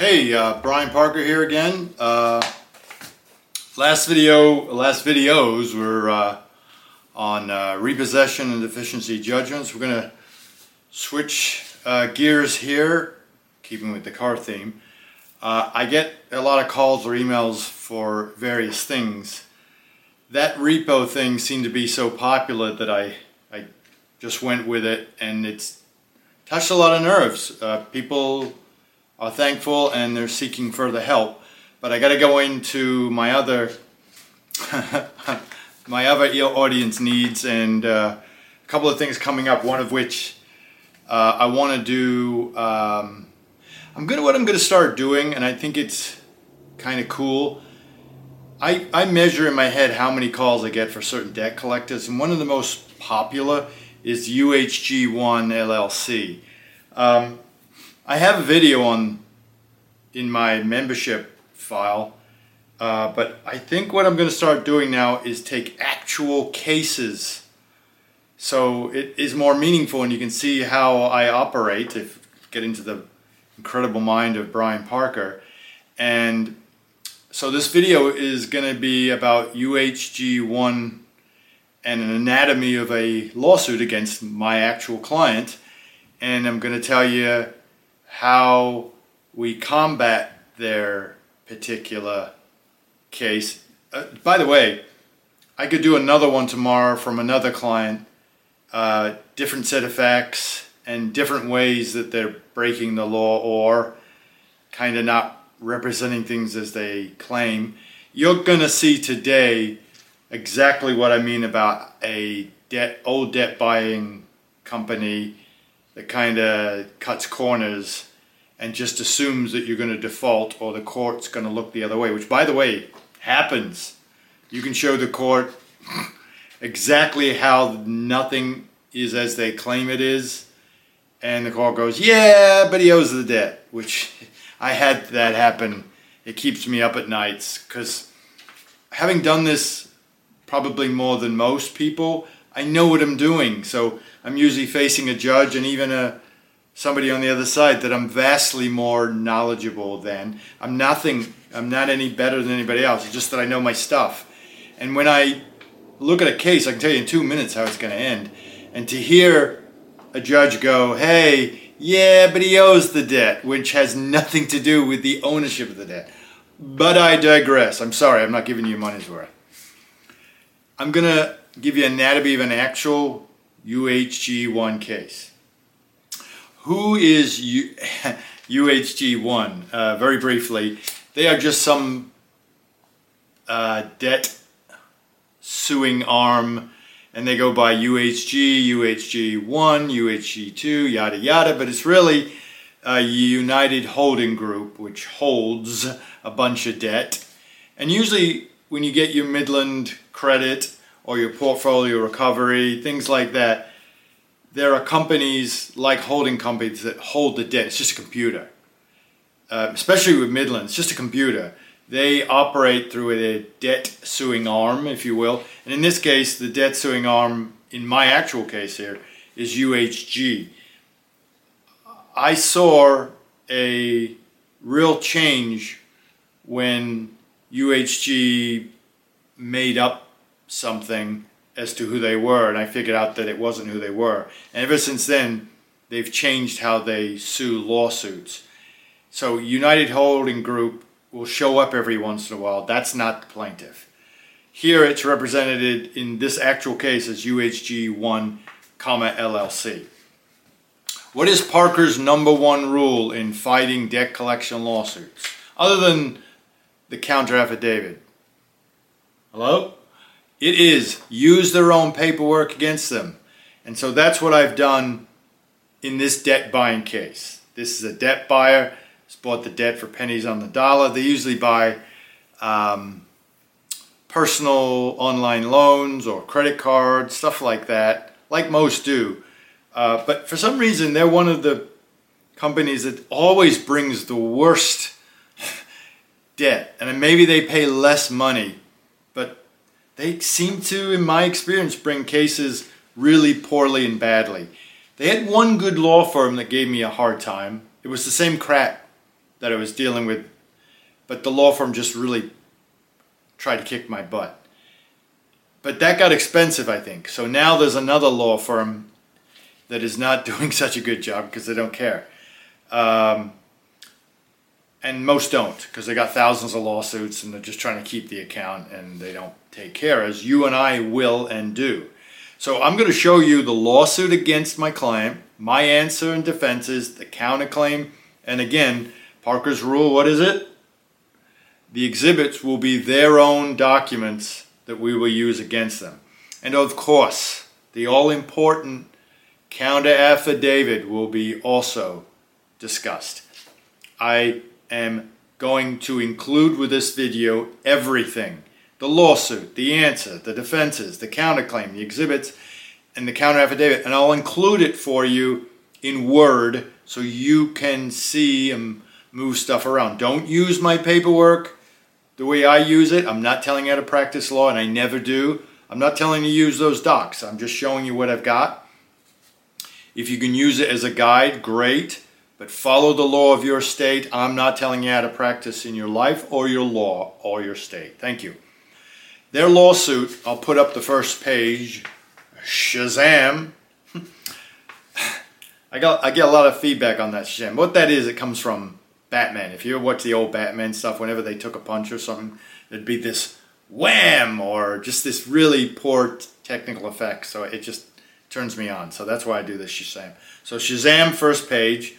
Hey, uh, Brian Parker here again. Uh, last video, last videos were uh, on uh, repossession and deficiency judgments. We're going to switch uh, gears here, keeping with the car theme. Uh, I get a lot of calls or emails for various things. That repo thing seemed to be so popular that I, I just went with it, and it's touched a lot of nerves. People are thankful and they're seeking further help. But I got to go into my other my other audience needs and uh, a couple of things coming up. One of which uh, I want to do. Um, I'm gonna what I'm gonna start doing, and I think it's kind of cool. I I measure in my head how many calls I get for certain debt collectors, and one of the most popular is UHG1 LLC. Um, I have a video on in my membership file, uh, but I think what I'm going to start doing now is take actual cases, so it is more meaningful, and you can see how I operate. If get into the incredible mind of Brian Parker, and so this video is going to be about UHG1 and an anatomy of a lawsuit against my actual client. And I'm going to tell you how we combat their particular case. Uh, by the way, I could do another one tomorrow from another client, uh, different set of facts and different ways that they're breaking the law or kind of not representing things as they claim. You're going to see today exactly what I mean about a debt, old debt buying company that kind of cuts corners and just assumes that you're going to default or the court's going to look the other way, which, by the way, happens. You can show the court exactly how nothing is as they claim it is, and the court goes, Yeah, but he owes the debt, which I had that happen. It keeps me up at nights because having done this probably more than most people, I know what I'm doing. So I'm usually facing a judge and even a somebody on the other side that I'm vastly more knowledgeable than. I'm nothing. I'm not any better than anybody else. It's just that I know my stuff. And when I look at a case, I can tell you in two minutes how it's going to end. And to hear a judge go, "Hey, yeah, but he owes the debt," which has nothing to do with the ownership of the debt. But I digress. I'm sorry. I'm not giving you money's worth. I'm to give you anatomy of an actual UHG1 case. Who is U- UHG1? Uh, very briefly, they are just some uh, debt suing arm, and they go by UHG, UHG1, UHG2, yada yada, but it's really a United Holding Group which holds a bunch of debt. And usually, when you get your Midland credit or your portfolio recovery, things like that, there are companies like holding companies that hold the debt. It's just a computer. Uh, especially with Midland, it's just a computer. They operate through a debt suing arm, if you will. And in this case, the debt suing arm, in my actual case here, is UHG. I saw a real change when UHG made up something as to who they were, and I figured out that it wasn't who they were. And ever since then, they've changed how they sue lawsuits. So United Holding Group will show up every once in a while. That's not the plaintiff. Here it's represented in this actual case as UHG1, comma LLC. What is Parker's number one rule in fighting debt collection lawsuits, other than the counter affidavit? Hello? It is use their own paperwork against them. And so that's what I've done in this debt buying case. This is a debt buyer, has bought the debt for pennies on the dollar. They usually buy um, personal online loans or credit cards, stuff like that, like most do. Uh, but for some reason, they're one of the companies that always brings the worst debt. And maybe they pay less money they seem to, in my experience, bring cases really poorly and badly. They had one good law firm that gave me a hard time. It was the same crap that I was dealing with, but the law firm just really tried to kick my butt. But that got expensive, I think. So now there's another law firm that is not doing such a good job because they don't care. Um, and most don't because they got thousands of lawsuits and they're just trying to keep the account and they don't take care as you and I will and do. So I'm going to show you the lawsuit against my client, my answer and defenses, the counterclaim, and again, Parker's rule, what is it? The exhibits will be their own documents that we will use against them. And of course, the all important counter affidavit will be also discussed. I am going to include with this video everything the lawsuit, the answer, the defenses, the counterclaim, the exhibits, and the counter affidavit. And I'll include it for you in Word so you can see and move stuff around. Don't use my paperwork the way I use it. I'm not telling you how to practice law, and I never do. I'm not telling you to use those docs. I'm just showing you what I've got. If you can use it as a guide, great. But follow the law of your state. I'm not telling you how to practice in your life or your law or your state. Thank you. Their lawsuit, I'll put up the first page. Shazam. I got I get a lot of feedback on that Shazam. What that is, it comes from Batman. If you watch the old Batman stuff, whenever they took a punch or something, there'd be this wham or just this really poor technical effect. So it just turns me on. So that's why I do this Shazam. So Shazam first page.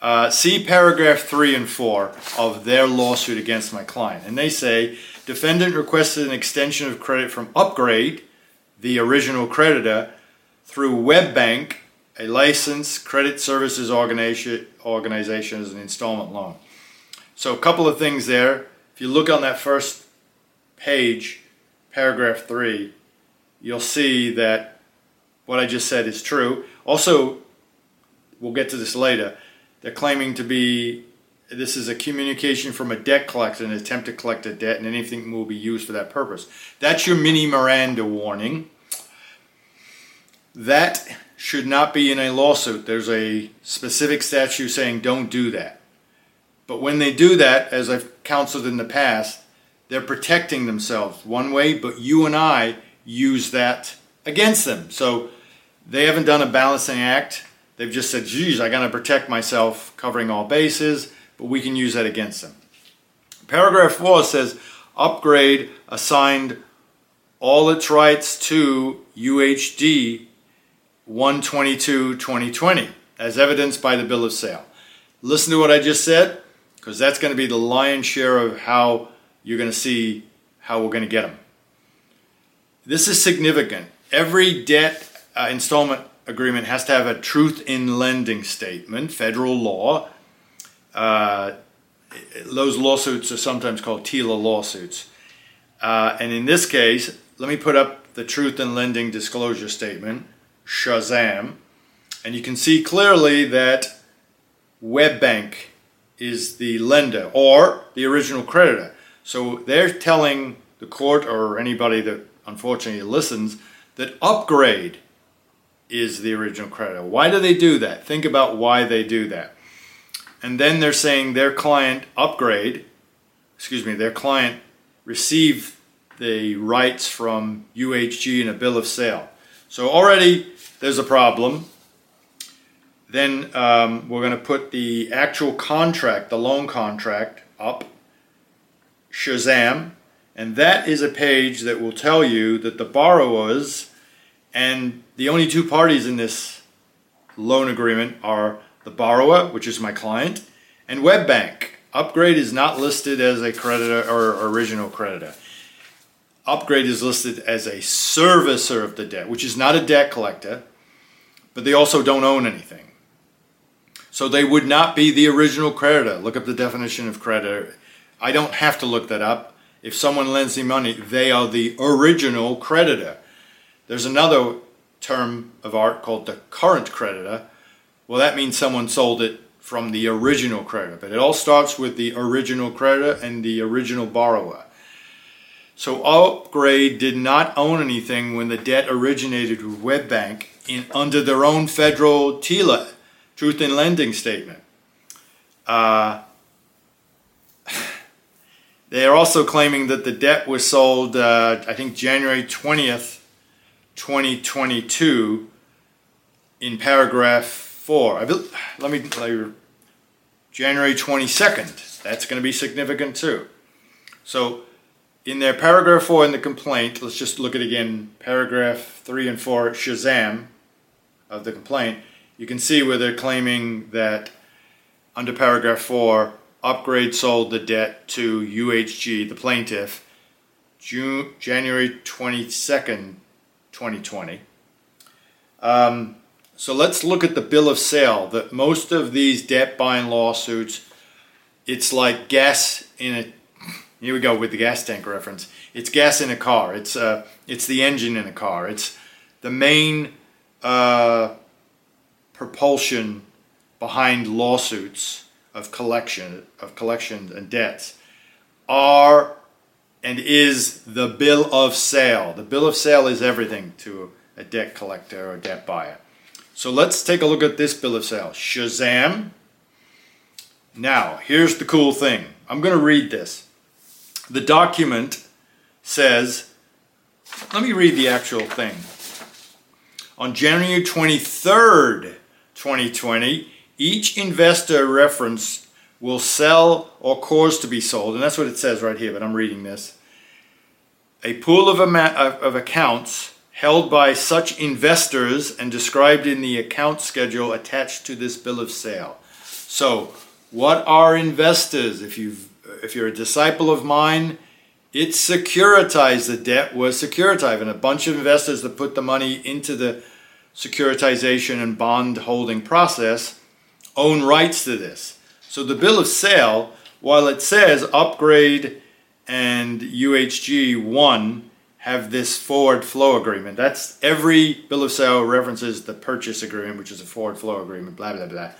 Uh, see paragraph 3 and 4 of their lawsuit against my client. And they say defendant requested an extension of credit from Upgrade, the original creditor, through WebBank, a licensed credit services organization, organization as an installment loan. So, a couple of things there. If you look on that first page, paragraph 3, you'll see that what I just said is true. Also, we'll get to this later they're claiming to be this is a communication from a debt collector, an attempt to collect a debt, and anything will be used for that purpose. That's your mini Miranda warning. That should not be in a lawsuit. There's a specific statute saying don't do that. But when they do that, as I've counseled in the past, they're protecting themselves one way, but you and I use that against them. So they haven't done a balancing act They've just said, geez, I got to protect myself, covering all bases, but we can use that against them. Paragraph 4 says, upgrade assigned all its rights to UHG 122-2020 as evidenced by the bill of sale. Listen to what I just said because that's going to be the lion's share of how you're going to see how we're going to get them. This is significant. Every debt uh, installment agreement has to have a truth in lending statement, federal law. Uh, those lawsuits are sometimes called TILA lawsuits. Uh, and in this case, let me put up the truth in lending disclosure statement, Shazam, and you can see clearly that WebBank is the lender or the original creditor. So they're telling the court or anybody that unfortunately listens that Upgrade is the original creditor. Why do they do that? Think about why they do that. And then they're saying their client upgrade, excuse me, their client receive the rights from UHG in a bill of sale. So already there's a problem. Then um, we're going to put the actual contract, the loan contract, up. Shazam. And that is a page that will tell you that the borrowers and the only two parties in this loan agreement are the borrower, which is my client, and WebBank. Upgrade is not listed as a creditor or original creditor. Upgrade is listed as a servicer of the debt, which is not a debt collector, but they also don't own anything. So they would not be the original creditor. Look up the definition of creditor. I don't have to look that up. If someone lends me money, they are the original creditor. There's another term of art called the current creditor. Well, that means someone sold it from the original creditor, but it all starts with the original creditor and the original borrower. So Upgrade did not own anything when the debt originated with WebBank in, under their own federal TILA, Truth in Lending Statement. Uh, They are also claiming that the debt was sold, uh, I think, January 20th, 2022, in paragraph 4. let me, let me January 22nd. That's going to be significant too. So, in their paragraph 4 in the complaint, let's just look at again paragraph 3 and 4, Shazam of the complaint. You can see where they're claiming that under paragraph 4, Upgrade sold the debt to UHG, the plaintiff, June, January 22nd, 2020. Um, so let's look at the bill of sale. That most of these debt buying lawsuits, it's like gas in a. Here we go with the gas tank reference. It's gas in a car. It's uh, it's the engine in a car. It's the main uh, propulsion behind lawsuits of collection of collection and debts are and is the bill of sale. The bill of sale is everything to a debt collector or debt buyer. So let's take a look at this bill of sale. Shazam. Now, here's the cool thing. I'm going to read this. The document says, let me read the actual thing. On January 23rd, 2020, each investor reference will sell or cause to be sold, and that's what it says right here, but I'm reading this. A pool of, of accounts held by such investors and described in the account schedule attached to this bill of sale. So, what are investors? If you if you're a disciple of mine, it securitized. The debt was securitized, and a bunch of investors that put the money into the securitization and bond holding process own rights to this. So the bill of sale, while it says upgrade and UHG 1 have this forward flow agreement, that's every bill of sale references the purchase agreement, which is a forward flow agreement, blah, blah, blah.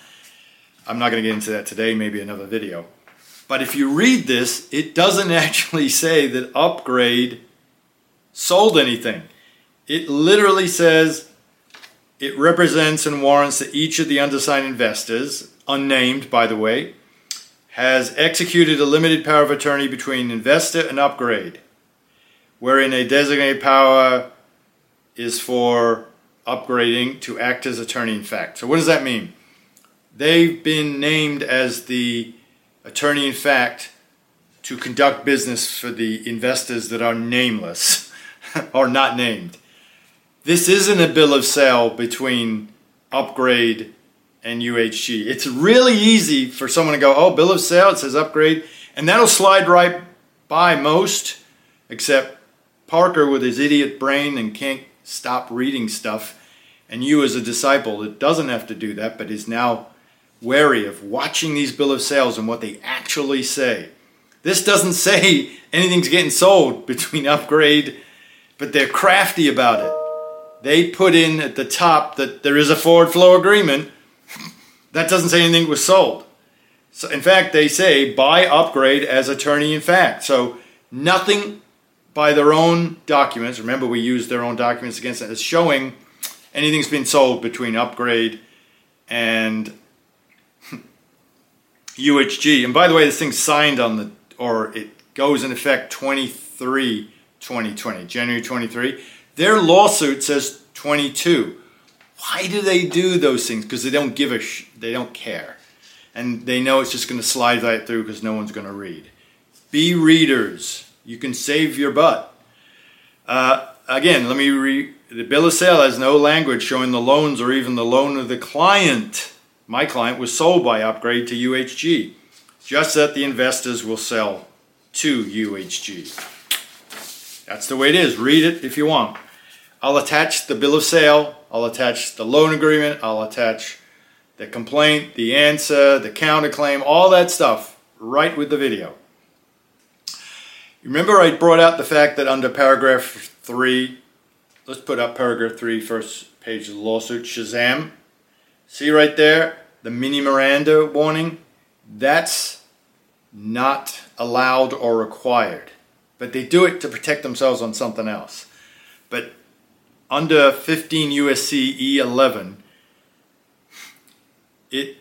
I'm not going to get into that today, maybe another video. But if you read this, it doesn't actually say that upgrade sold anything. It literally says it represents and warrants that each of the undersigned investors, unnamed by the way, has executed a limited power of attorney between investor and upgrade, wherein a designated power is for upgrading to act as attorney in fact. So, what does that mean? They've been named as the attorney in fact to conduct business for the investors that are nameless or not named this isn't a bill of sale between Upgrade and UHG. It's really easy for someone to go, oh, bill of sale, it says Upgrade, and that'll slide right by most, except Parker with his idiot brain and can't stop reading stuff. And you, as a disciple, that doesn't have to do that, but is now wary of watching these bill of sales and what they actually say. This doesn't say anything's getting sold between Upgrade, but they're crafty about it they put in at the top that there is a forward flow agreement. That doesn't say anything was sold. So in fact, they say buy upgrade as attorney in fact. So nothing by their own documents. Remember, we use their own documents against it. Is showing anything's been sold between upgrade and UHG. And by the way, this thing's signed on the or it goes in effect 23 2020, January 23. Their lawsuit says 22. Why do they do those things? Because they don't give a sh- they don't care. And they know it's just going to slide right through because no one's going to read. Be readers. You can save your butt. Uh, again, let me read. The bill of sale has no language showing the loans or even the loan of the client. My client was sold by Upgrade to UHG, just that the investors will sell to UHG. That's the way it is. Read it if you want. I'll attach the bill of sale, I'll attach the loan agreement, I'll attach the complaint, the answer, the counterclaim, all that stuff right with the video. Remember I brought out the fact that under paragraph 3, let's put up paragraph 3, first page of the lawsuit, Shazam. See right there, the mini Miranda warning? That's not allowed or required but they do it to protect themselves on something else. But under 15 USC E11, it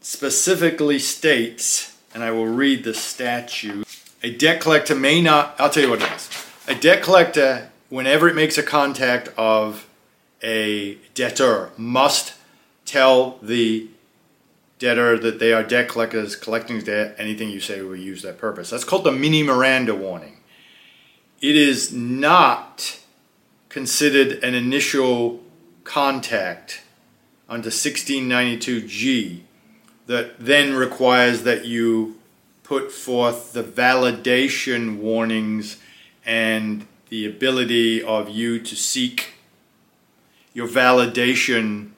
specifically states, and I will read the statute a debt collector may not, I'll tell you what it is. A debt collector, whenever it makes a contact of a debtor, must tell the debtor that they are debt collectors collecting debt. Anything you say will use that purpose. That's called the mini Miranda warning. It is not considered an initial contact under 1692G that then requires that you put forth the validation warnings and the ability of you to seek your validation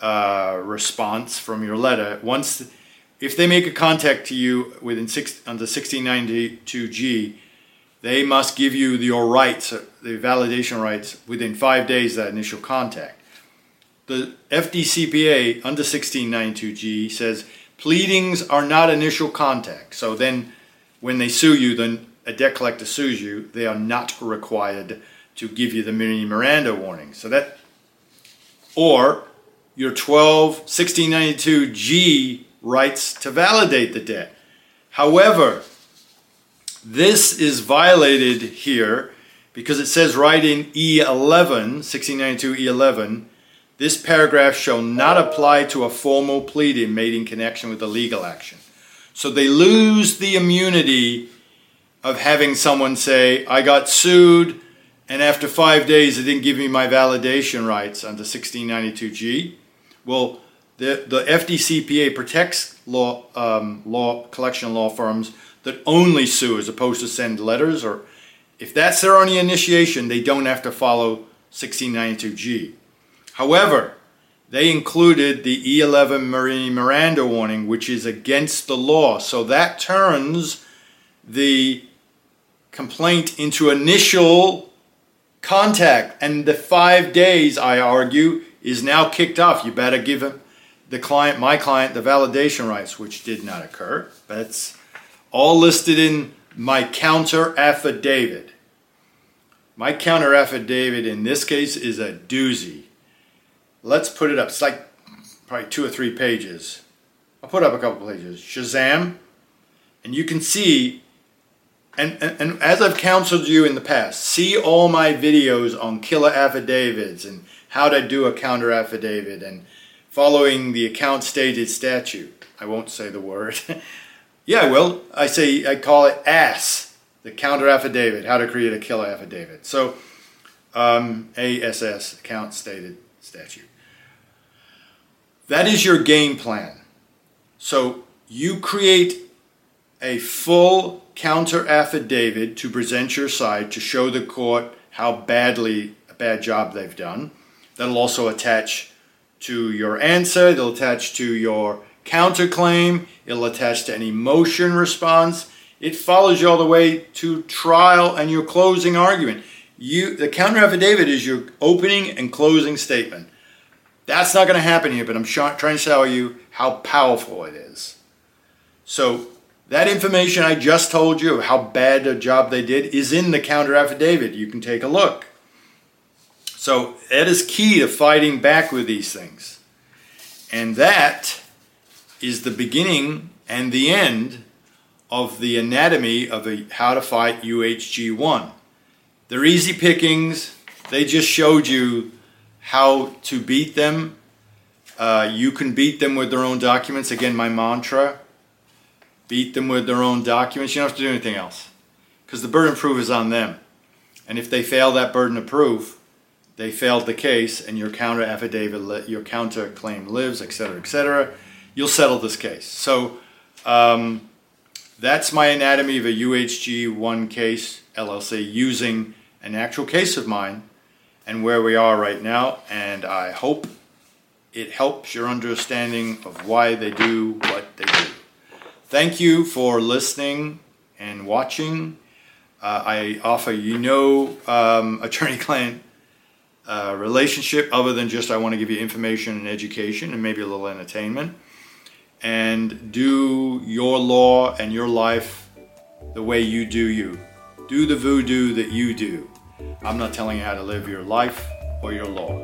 uh, response from your letter. Once, if they make a contact to you within six, under 1692G, they must give you your rights, uh, the validation rights, within five days of that initial contact. The FDCPA under 1692G says pleadings are not initial contact. So then, when they sue you, then a debt collector sues you, they are not required to give you the mini Miranda warning. So that, or your 12 1692G rights to validate the debt. However, this is violated here because it says right in E11, 1692 E11, this paragraph shall not apply to a formal pleading made in connection with a legal action. So they lose the immunity of having someone say, I got sued, and after five days, they didn't give me my validation rights under 1692G. Well, the, the FDCPA protects law, um, law collection law firms that only sue as opposed to send letters, or if that's their only initiation, they don't have to follow 1692G. However, they included the E11 Marine Miranda warning, which is against the law. So that turns the complaint into initial contact. And the five days, I argue, is now kicked off. You better give him, the client, my client, the validation rights, which did not occur. That's all listed in my counter affidavit. My counter affidavit in this case is a doozy. Let's put it up. It's like probably two or three pages. I'll put up a couple pages. Shazam, and you can see, and, and, and as I've counseled you in the past, see all my videos on killer affidavits and how to do a counter affidavit and following the account stated statute. I won't say the word. yeah, I will. I say, I call it ASS, the counter affidavit, how to create a killer affidavit. So, um, ASS, account stated statute. That is your game plan. So you create a full counter affidavit to present your side to show the court how badly a bad job they've done. That'll also attach to your answer, it'll attach to your counterclaim, it'll attach to any motion response. It follows you all the way to trial and your closing argument. You, the counter affidavit is your opening and closing statement. That's not going to happen here, but I'm trying to tell you how powerful it is. So, that information I just told you, of how bad a job they did, is in the counter affidavit. You can take a look. So, that is key to fighting back with these things. And that is the beginning and the end of the anatomy of a, how to fight UHG1. They're easy pickings. They just showed you how to beat them. Uh, you can beat them with their own documents. Again, my mantra beat them with their own documents. You don't have to do anything else because the burden of proof is on them. And if they fail that burden of proof, they failed the case, and your counter affidavit, your counter claim lives, etc., etc. You'll settle this case. So um, that's my anatomy of a UHG one case LLC using an actual case of mine and where we are right now. And I hope it helps your understanding of why they do what they do. Thank you for listening and watching. Uh, I offer you no um, attorney client uh, relationship other than just I want to give you information and education and maybe a little entertainment. And do your law and your life the way you do you. Do the voodoo that you do. I'm not telling you how to live your life or your law.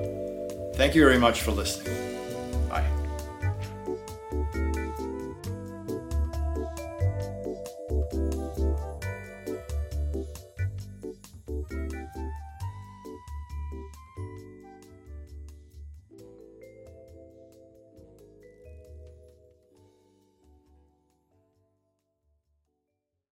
Thank you very much for listening.